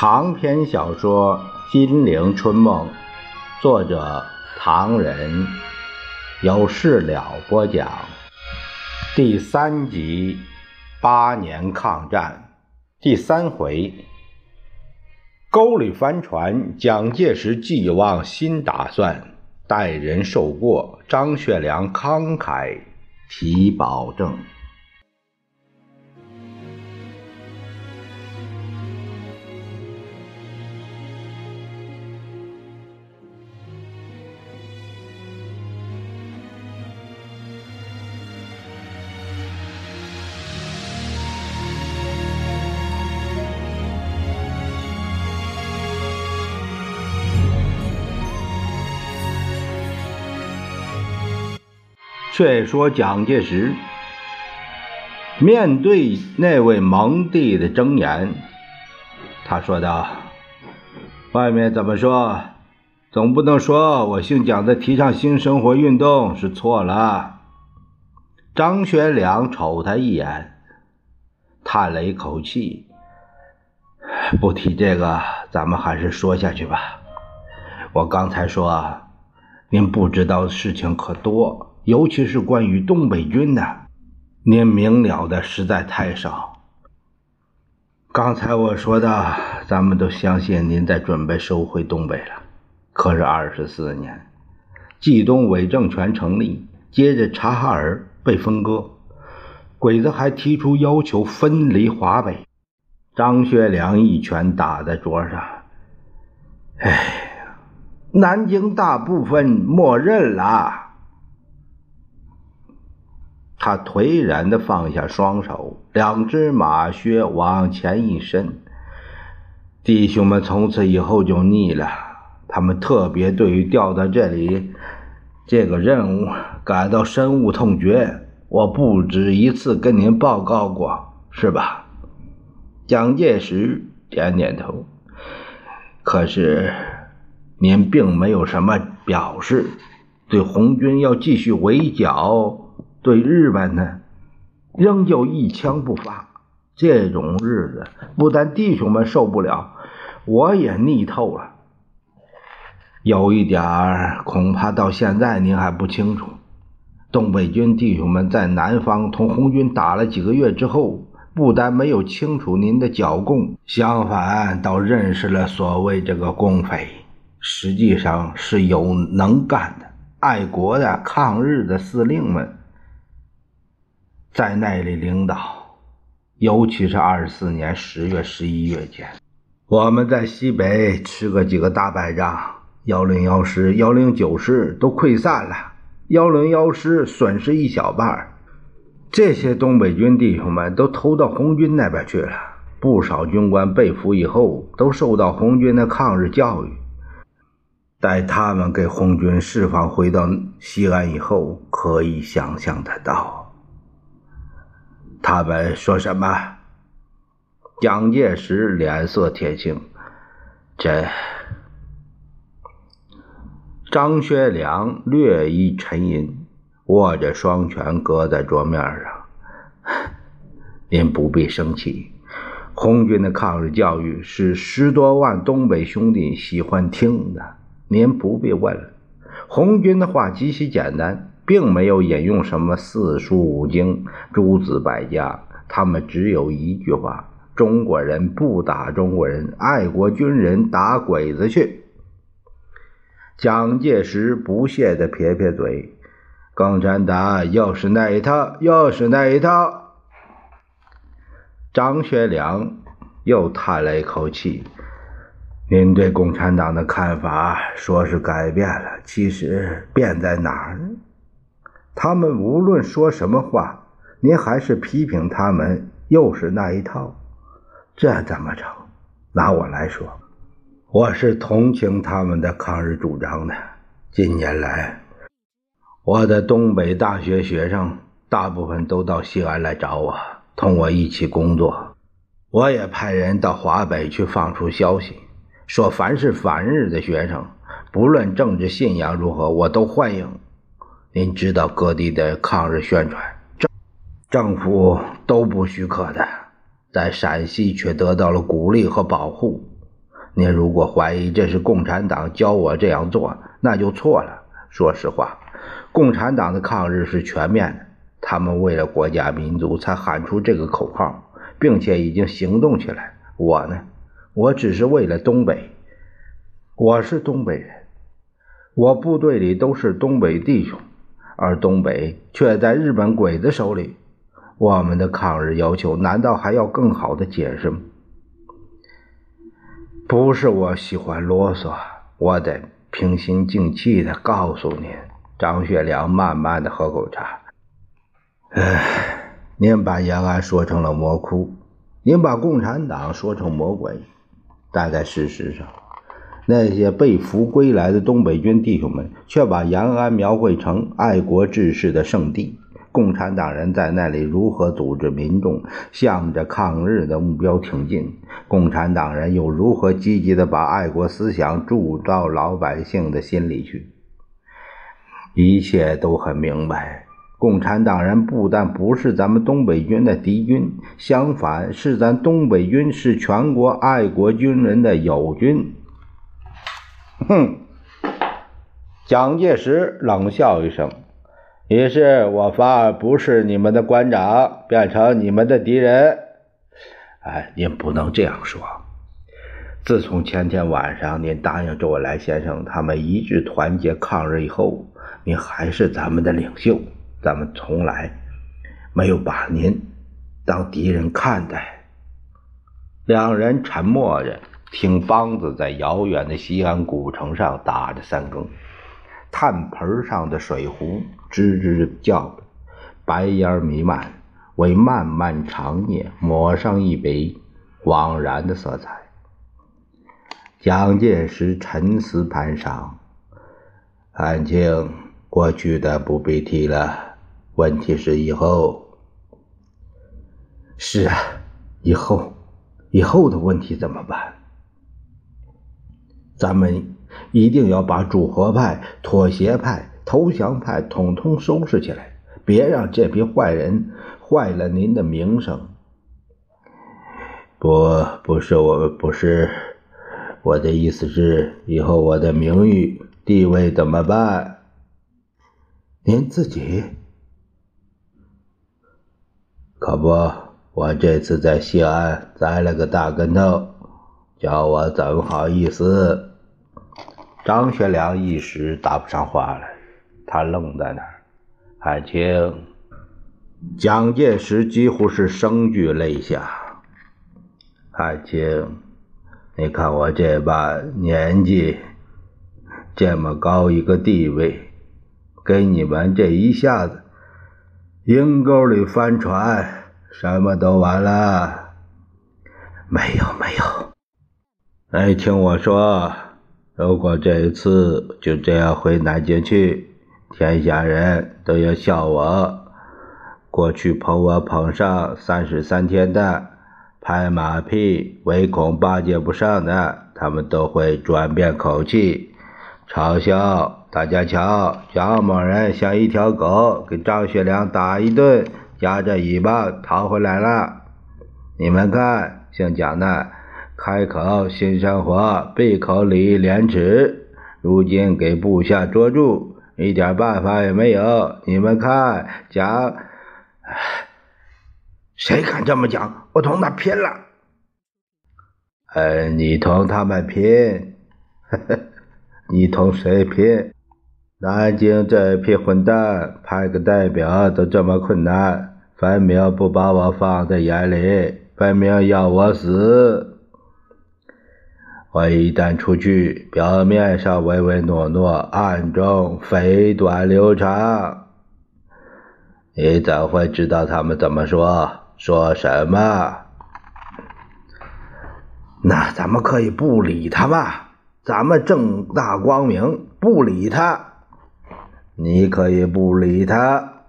长篇小说《金陵春梦》，作者唐人，有事了播讲，第三集，八年抗战，第三回，沟里翻船，蒋介石寄望新打算，待人受过，张学良慷慨提保证。却说蒋介石面对那位蒙帝的睁眼，他说道：“外面怎么说，总不能说我姓蒋的提倡新生活运动是错了。”张学良瞅他一眼，叹了一口气：“不提这个，咱们还是说下去吧。我刚才说，您不知道的事情可多。”尤其是关于东北军的，您明了的实在太少。刚才我说的，咱们都相信您在准备收回东北了。可是二十四年，冀东伪政权成立，接着察哈尔被分割，鬼子还提出要求分离华北。张学良一拳打在桌上，哎，南京大部分默认了。他颓然地放下双手，两只马靴往前一伸。弟兄们从此以后就腻了。他们特别对于调到这里这个任务感到深恶痛绝。我不止一次跟您报告过，是吧？蒋介石点点头。可是您并没有什么表示，对红军要继续围剿。对日本呢，仍旧一枪不发。这种日子不但弟兄们受不了，我也腻透了。有一点恐怕到现在您还不清楚：东北军弟兄们在南方同红军打了几个月之后，不但没有清楚您的剿共，相反倒认识了所谓这个共匪，实际上是有能干的、爱国的、抗日的司令们。在那里领导，尤其是二十四年十月、十一月间，我们在西北吃个几个大败仗，幺零幺师、幺零九师都溃散了，幺零幺师损失一小半这些东北军弟兄们都投到红军那边去了，不少军官被俘以后都受到红军的抗日教育。待他们给红军释放回到西安以后，可以想象得到。他们说什么？蒋介石脸色铁青。这张学良略一沉吟，握着双拳搁在桌面上。您不必生气。红军的抗日教育是十多万东北兄弟喜欢听的。您不必问了。红军的话极其简单。并没有引用什么四书五经、诸子百家，他们只有一句话：中国人不打中国人，爱国军人打鬼子去。蒋介石不屑地撇撇嘴：“共产党又是那一套，又是那一套。”张学良又叹了一口气：“您对共产党的看法说是改变了，其实变在哪儿呢？”他们无论说什么话，您还是批评他们，又是那一套，这怎么成？拿我来说，我是同情他们的抗日主张的。近年来，我的东北大学学生大部分都到西安来找我，同我一起工作。我也派人到华北去放出消息，说凡是反日的学生，不论政治信仰如何，我都欢迎。您知道各地的抗日宣传，政政府都不许可的，在陕西却得到了鼓励和保护。您如果怀疑这是共产党教我这样做，那就错了。说实话，共产党的抗日是全面的，他们为了国家民族才喊出这个口号，并且已经行动起来。我呢，我只是为了东北。我是东北人，我部队里都是东北弟兄，而东北却在日本鬼子手里。我们的抗日要求，难道还要更好的解释吗？不是我喜欢啰嗦，我得平心静气的告诉您。张学良慢慢的喝口茶。唉，您把延安说成了魔窟，您把共产党说成魔鬼，但在事实上，那些被俘归来的东北军弟兄们却把延安描绘成爱国志士的圣地。共产党人在那里如何组织民众向着抗日的目标挺进？共产党人又如何积极的把爱国思想注到老百姓的心里去？一切都很明白。共产党人不但不是咱们东北军的敌军，相反是咱东北军是全国爱国军人的友军。哼！蒋介石冷笑一声。于是我反而不是你们的官长，变成你们的敌人。哎，您不能这样说。自从前天晚上您答应周恩来先生他们一致团结抗日以后，您还是咱们的领袖，咱们从来没有把您当敌人看待。两人沉默着，听梆子在遥远的西安古城上打着三更。炭盆上的水壶吱吱叫着，白烟弥漫，为漫漫长夜抹上一笔惘然的色彩。蒋介石沉思盘上，案情过去的不必提了，问题是以后。是啊，以后，以后的问题怎么办？咱们。一定要把主和派、妥协派、投降派统统收拾起来，别让这批坏人坏了您的名声。不，不是我，不是我的意思是，以后我的名誉地位怎么办？您自己可不，我这次在西安栽了个大跟头，叫我怎么好意思？张学良一时答不上话来，他愣在那儿。汉卿，蒋介石几乎是声俱泪下。汉卿，你看我这把年纪，这么高一个地位，给你们这一下子，阴沟里翻船，什么都完了。没有，没有。哎，听我说。如果这一次就这样回南京去，天下人都要笑我。过去捧我捧上三十三天的，拍马屁唯恐巴结不上的，他们都会转变口气，嘲笑大家瞧，蒋某人像一条狗，给张学良打一顿，夹着尾巴逃回来了。你们看，姓蒋的。开口新生活，闭口礼义廉耻，如今给部下捉住，一点办法也没有。你们看，讲，谁敢这么讲？我同他拼了！哎，你同他们拼？你同谁拼？南京这批混蛋，派个代表都这么困难，分明不把我放在眼里，分明要我死。我一旦出去，表面上唯唯诺诺，暗中飞短流长。你怎会知道他们怎么说？说什么？那咱们可以不理他吧？咱们正大光明不理他。你可以不理他，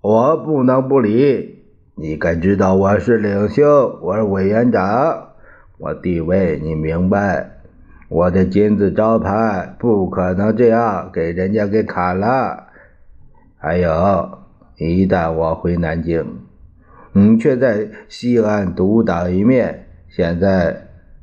我不能不理。你该知道我是领袖，我是委员长。我地位，你明白？我的金字招牌不可能这样给人家给砍了。还有，一旦我回南京，你却在西安独当一面。现在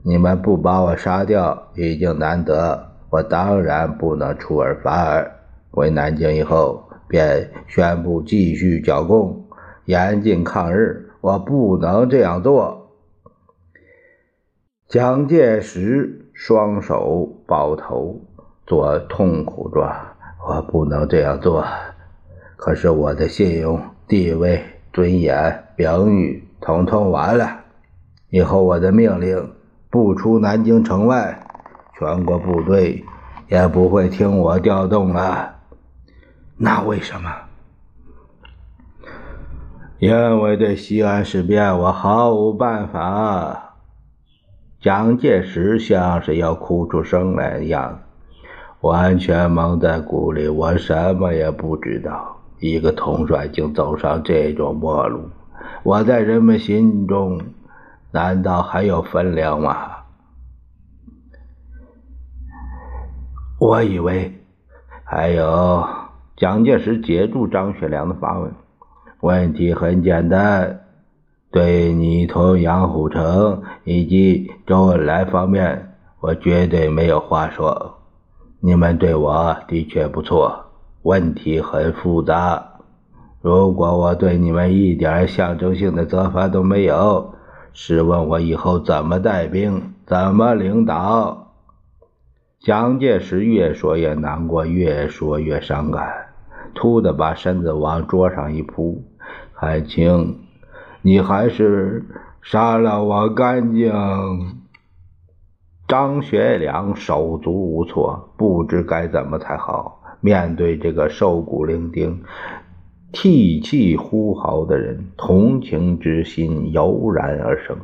你们不把我杀掉已经难得，我当然不能出尔反尔。回南京以后，便宣布继续剿共，严禁抗日。我不能这样做。蒋介石双手抱头，做痛苦状。我不能这样做。可是我的信用、地位、尊严、名誉，统统完了。以后我的命令不出南京城外，全国部队也不会听我调动了。那为什么？因为对西安事变我毫无办法。蒋介石像是要哭出声来的样，完全蒙在鼓里。我什么也不知道。一个统帅竟走上这种末路，我在人们心中难道还有分量吗？我以为还有。蒋介石截住张学良的发问。问题很简单，对你同杨虎城以及周恩来方面，我绝对没有话说。你们对我的确不错，问题很复杂。如果我对你们一点象征性的责罚都没有，试问我以后怎么带兵，怎么领导？蒋介石越说越难过，越说越伤感，突的把身子往桌上一扑。海清，你还是杀了我干净。张学良手足无措，不知该怎么才好。面对这个瘦骨伶仃、涕泣呼嚎的人，同情之心油然而生。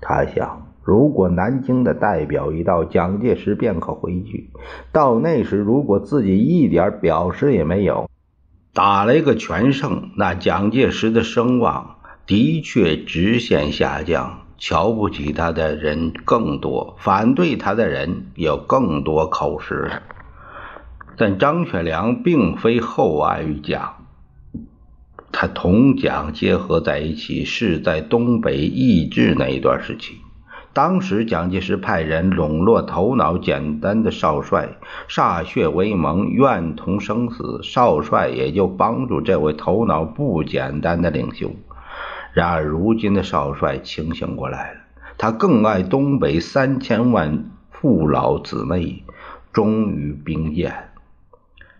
他想，如果南京的代表一到，蒋介石便可回去。到那时，如果自己一点表示也没有。打了一个全胜，那蒋介石的声望的确直线下降，瞧不起他的人更多，反对他的人有更多口实。但张学良并非厚爱于蒋，他同蒋结合在一起是在东北易帜那一段时期。当时蒋介石派人笼络头脑简单的少帅，歃血为盟，愿同生死。少帅也就帮助这位头脑不简单的领袖。然而如今的少帅清醒过来了，他更爱东北三千万父老姊妹，忠于兵谏。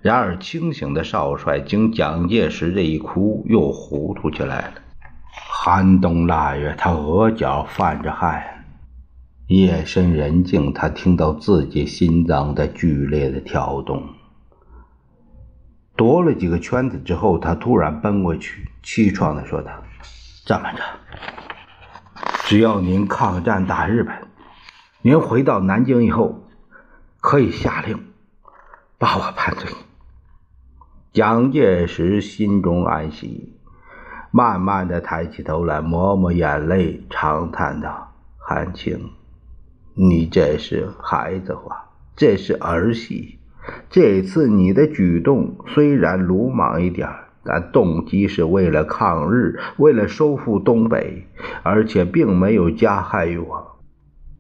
然而清醒的少帅经蒋介石这一哭，又糊涂起来了。寒冬腊月，他额角泛着汗。夜深人静，他听到自己心脏在剧烈的跳动。踱了几个圈子之后，他突然奔过去，气壮的说道：“这么着，只要您抗战打日本，您回到南京以后，可以下令把我判罪。”蒋介石心中暗喜，慢慢的抬起头来，抹抹眼泪，长叹道：“韩青。”你这是孩子话，这是儿戏。这次你的举动虽然鲁莽一点，但动机是为了抗日，为了收复东北，而且并没有加害于我。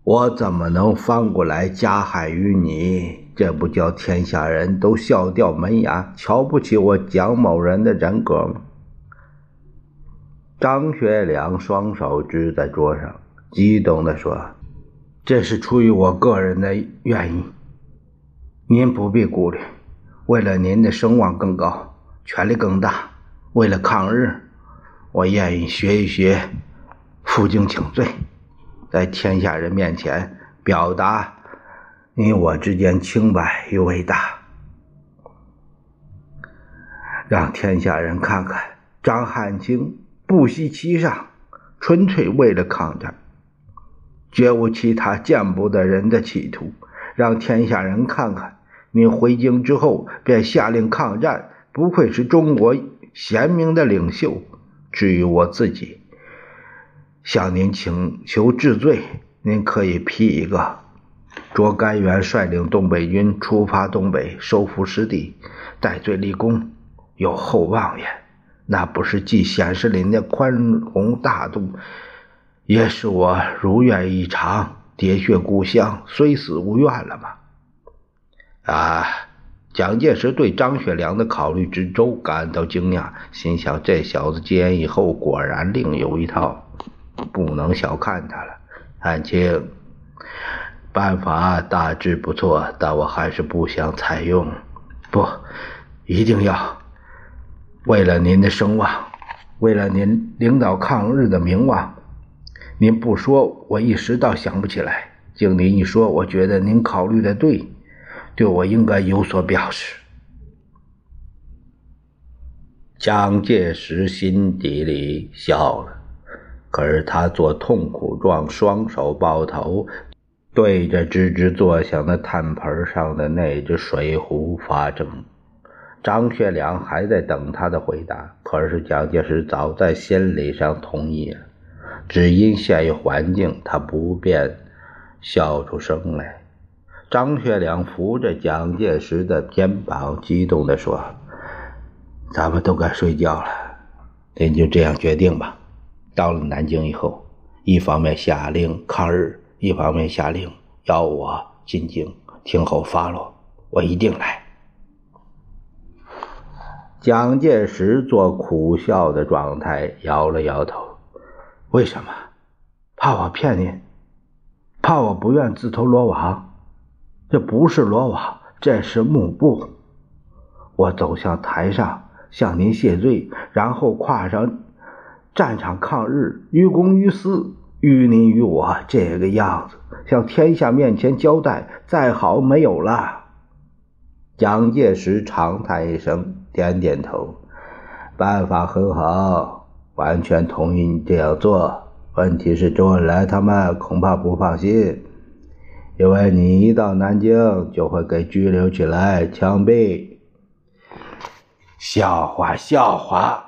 我怎么能翻过来加害于你？这不叫天下人都笑掉门牙，瞧不起我蒋某人的人格吗？张学良双手支在桌上，激动地说。这是出于我个人的原因，您不必顾虑。为了您的声望更高，权力更大，为了抗日，我愿意学一学负荆请罪，在天下人面前表达你我之间清白与伟大，让天下人看看张汉卿不惜其上，纯粹为了抗战。绝无其他见不得人的企图，让天下人看看你回京之后便下令抗战，不愧是中国贤明的领袖。至于我自己，向您请求治罪，您可以批一个：卓甘元率领东北军出发东北，收复失地，戴罪立功，有厚望也。那不是既显示您的宽宏大度？也是我如愿以偿，喋血故乡，虽死无怨了吗？啊！蒋介石对张学良的考虑之周感到惊讶，心想：这小子戒严以后果然另有一套，不能小看他了。汉卿，办法大致不错，但我还是不想采用。不，一定要！为了您的声望，为了您领导抗日的名望，您不说，我一时倒想不起来。经您一说，我觉得您考虑的对。对我应该有所表示。蒋介石心底里笑了，可是他做痛苦状，双手抱头，对着吱吱作响的炭盆上的那只水壶发怔。张学良还在等他的回答，可是蒋介石早在心理上同意了，只因现于环境，他不便笑出声来。张学良扶着蒋介石的肩膀，激动地说：“咱们都该睡觉了，您就这样决定吧。到了南京以后，一方面下令抗日，一方面下令要我进京听候发落，我一定来。”蒋介石做苦笑的状态，摇了摇头：“为什么？怕我骗您？怕我不愿自投罗网？”这不是罗网，这是幕布。我走向台上，向您谢罪，然后跨上战场抗日，于公于私，于您于我，这个样子，向天下面前交代，再好没有了。蒋介石长叹一声，点点头，办法很好，完全同意你这样做。问题是周恩来他们恐怕不放心。因为你一到南京，就会给拘留起来、枪毙。笑话，笑话！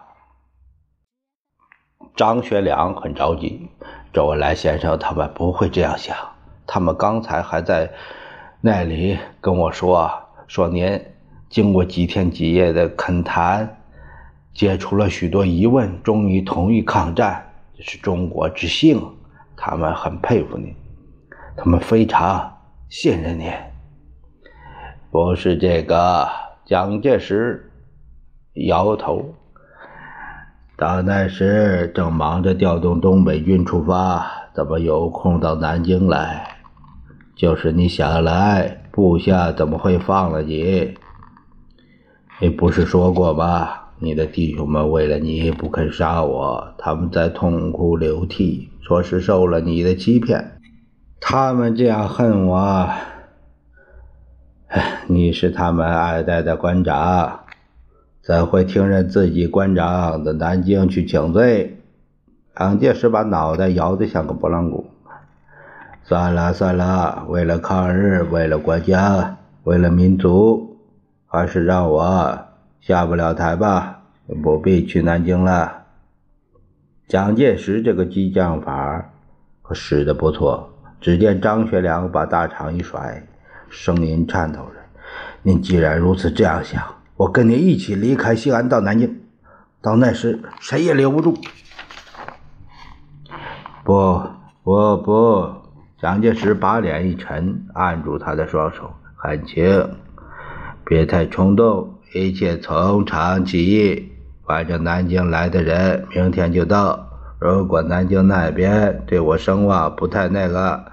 张学良很着急。周恩来先生他们不会这样想，他们刚才还在那里跟我说，说您经过几天几夜的恳谈，解除了许多疑问，终于同意抗战，这是中国之幸，他们很佩服您。他们非常信任你，不是这个。蒋介石摇头。到那时正忙着调动东北军出发，怎么有空到南京来？就是你想来，部下怎么会放了你？你不是说过吗？你的弟兄们为了你不肯杀我，他们在痛哭流涕，说是受了你的欺骗。他们这样恨我，你是他们爱戴的官长，怎会听任自己官长到南京去请罪？蒋介石把脑袋摇得像个拨浪鼓。算了算了，为了抗日，为了国家，为了民族，还是让我下不了台吧，不必去南京了。蒋介石这个激将法可使得不错。只见张学良把大肠一甩，声音颤抖着：“您既然如此这样想，我跟您一起离开西安到南京，到那时谁也留不住。”不不不！蒋介石把脸一沉，按住他的双手：“汉卿，别太冲动，一切从长计议。反正南京来的人明天就到。”如果南京那边对我声望不太那个，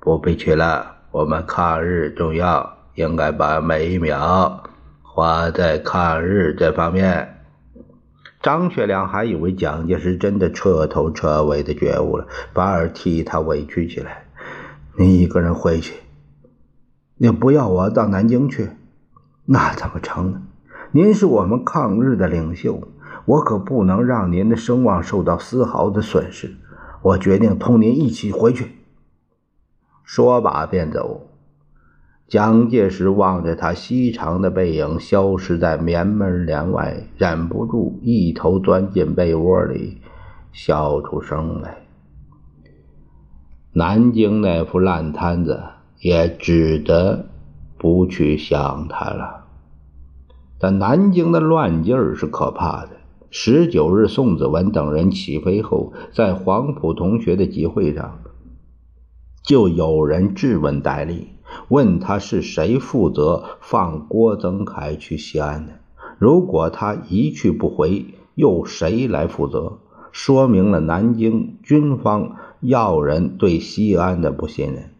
不必去了。我们抗日重要，应该把每一秒花在抗日这方面。张学良还以为蒋介石真的彻头彻尾的觉悟了，反而替他委屈起来。你一个人回去，你不要我到南京去，那怎么成呢？您是我们抗日的领袖。我可不能让您的声望受到丝毫的损失。我决定同您一起回去。说罢便走。蒋介石望着他细长的背影消失在棉门帘外，忍不住一头钻进被窝里，笑出声来。南京那副烂摊子，也只得不去想他了。但南京的乱劲儿是可怕的。十九日，宋子文等人起飞后，在黄埔同学的集会上，就有人质问戴笠，问他是谁负责放郭增凯去西安的？如果他一去不回，又谁来负责？说明了南京军方要人对西安的不信任，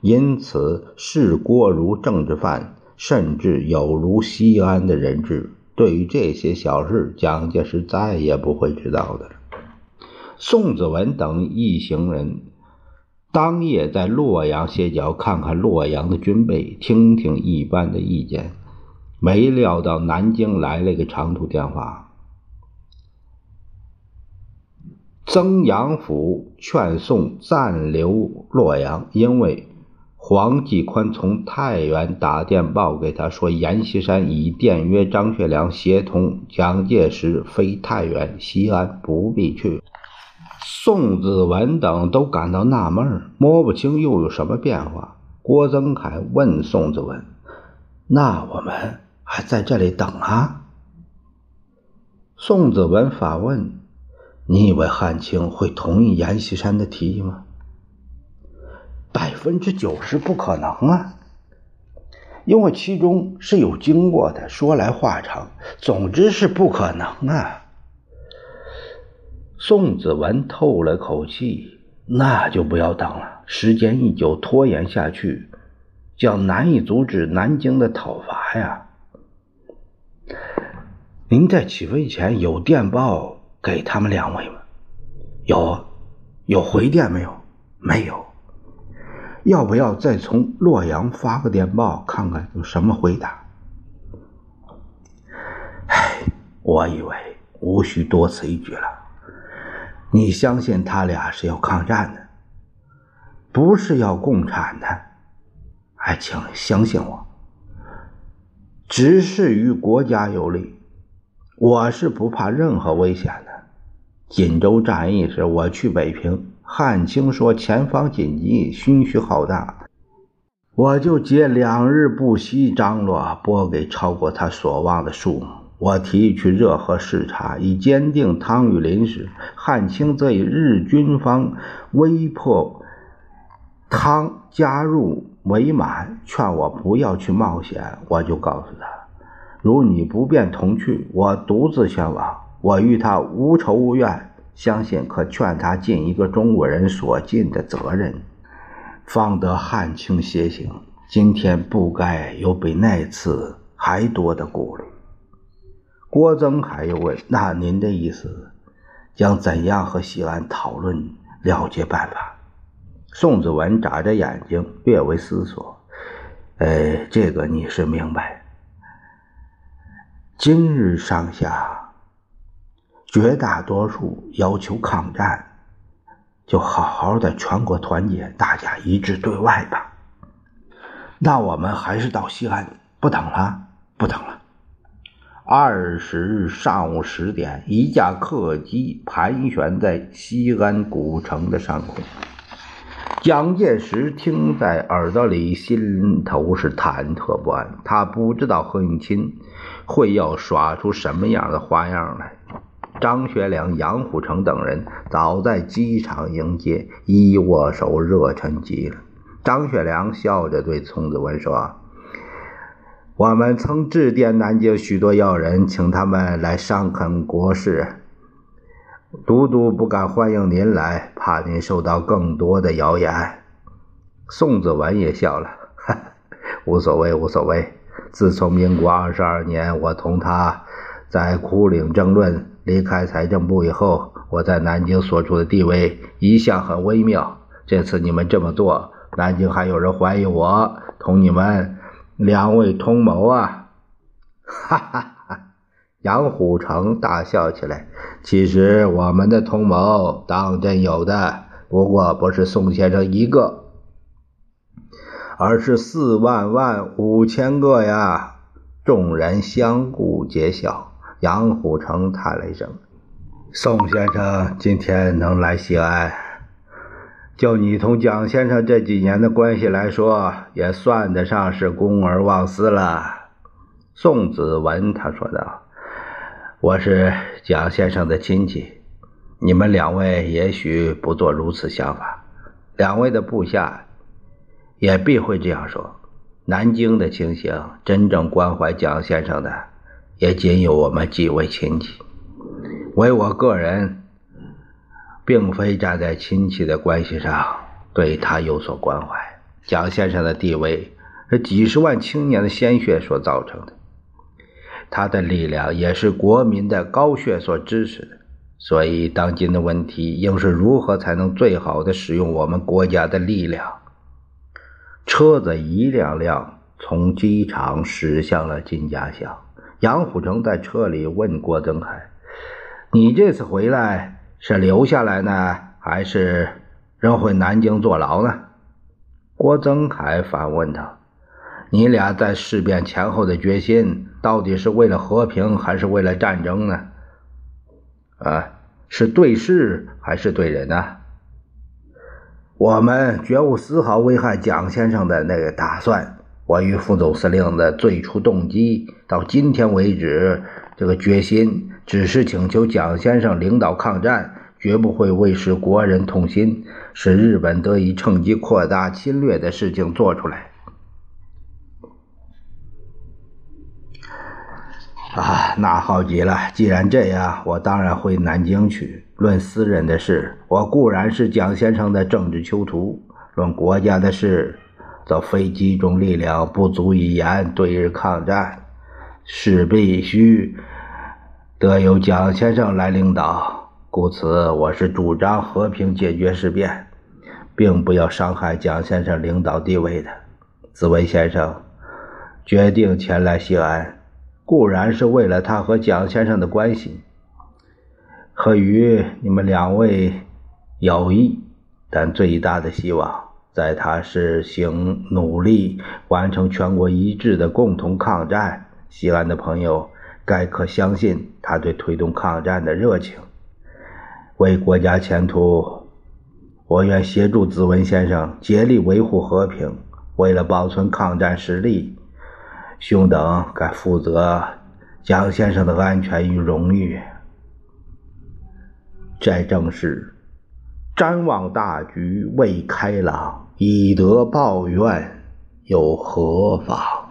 因此视郭如政治犯，甚至有如西安的人质。对于这些小事，蒋介石再也不会知道的了。宋子文等一行人当夜在洛阳歇脚，看看洛阳的军备，听听一般的意见。没料到南京来了个长途电话，曾阳甫劝宋暂留洛阳，因为。黄继宽从太原打电报给他说：“阎锡山已电约张学良协同蒋介石飞太原、西安，不必去。”宋子文等都感到纳闷，摸不清又有什么变化。郭增凯问宋子文：“那我们还在这里等啊？”宋子文反问：“你以为汉卿会同意阎锡山的提议吗？”百分之九十不可能啊，因为其中是有经过的。说来话长，总之是不可能啊。宋子文透了口气，那就不要等了。时间一久，拖延下去，将难以阻止南京的讨伐呀。您在起飞前有电报给他们两位吗？有，有回电没有？没有。要不要再从洛阳发个电报，看看有什么回答？唉，我以为无需多此一举了。你相信他俩是要抗战的，不是要共产的？哎，请相信我，只是与国家有利。我是不怕任何危险的。锦州战役时，我去北平。汉卿说前方紧急，心绪浩大，我就接两日不息张罗，拨给超过他所望的数目。我提议去热河视察，以坚定汤玉麟时，汉卿则以日军方威迫汤加入伪满，劝我不要去冒险。我就告诉他，如你不便同去，我独自前往，我与他无仇无怨。相信可劝他尽一个中国人所尽的责任，方得汉卿歇行。今天不该有比那次还多的顾虑。郭增凯又问：“那您的意思，将怎样和西安讨论了结办法？”宋子文眨着眼睛，略为思索：“呃，这个你是明白。今日上下。”绝大多数要求抗战，就好好的全国团结，大家一致对外吧。那我们还是到西安，不等了，不等了。二十日上午十点，一架客机盘旋在西安古城的上空。蒋介石听在耳朵里，心头是忐忑不安。他不知道何应钦会要耍出什么样的花样来。张学良、杨虎城等人早在机场迎接，一握手，热忱极了。张学良笑着对宋子文说：“我们曾致电南京许多要人，请他们来商垦国事。都督不敢欢迎您来，怕您受到更多的谣言。”宋子文也笑了：“哈 无所谓，无所谓。自从民国二十二年，我同他在苦岭争论。”离开财政部以后，我在南京所处的地位一向很微妙。这次你们这么做，南京还有人怀疑我同你们两位通谋啊！哈哈哈！杨虎城大笑起来。其实我们的通谋当真有的，不过不是宋先生一个，而是四万万五千个呀！众人相顾皆笑。杨虎城叹了一声：“宋先生今天能来西安，就你同蒋先生这几年的关系来说，也算得上是公而忘私了。”宋子文他说道：“我是蒋先生的亲戚，你们两位也许不做如此想法。两位的部下也必会这样说。南京的情形，真正关怀蒋先生的，也仅有我们几位亲戚。为我个人，并非站在亲戚的关系上对他有所关怀。蒋先生的地位是几十万青年的鲜血所造成的，他的力量也是国民的高血所支持的。所以，当今的问题应是如何才能最好的使用我们国家的力量。车子一辆辆从机场驶向了金家巷。杨虎城在车里问郭增海：“你这次回来是留下来呢，还是扔回南京坐牢呢？”郭增海反问他：“你俩在事变前后的决心，到底是为了和平，还是为了战争呢？”啊，是对事还是对人呢？我们绝无丝毫危害蒋先生的那个打算。我与副总司令的最初动机，到今天为止，这个决心只是请求蒋先生领导抗战，绝不会为使国人痛心，使日本得以趁机扩大侵略的事情做出来。啊，那好极了！既然这样，我当然回南京去。论私人的事，我固然是蒋先生的政治囚徒；论国家的事，则非集中力量不足以言对日抗战，是必须得由蒋先生来领导。故此，我是主张和平解决事变，并不要伤害蒋先生领导地位的。紫薇先生决定前来西安。固然是为了他和蒋先生的关系，和与你们两位友谊，但最大的希望在他是行努力完成全国一致的共同抗战。西安的朋友该可相信他对推动抗战的热情。为国家前途，我愿协助子文先生竭力维护和平。为了保存抗战实力。兄等该负责蒋先生的安全与荣誉。这正是瞻望大局未开朗，以德报怨，有何妨？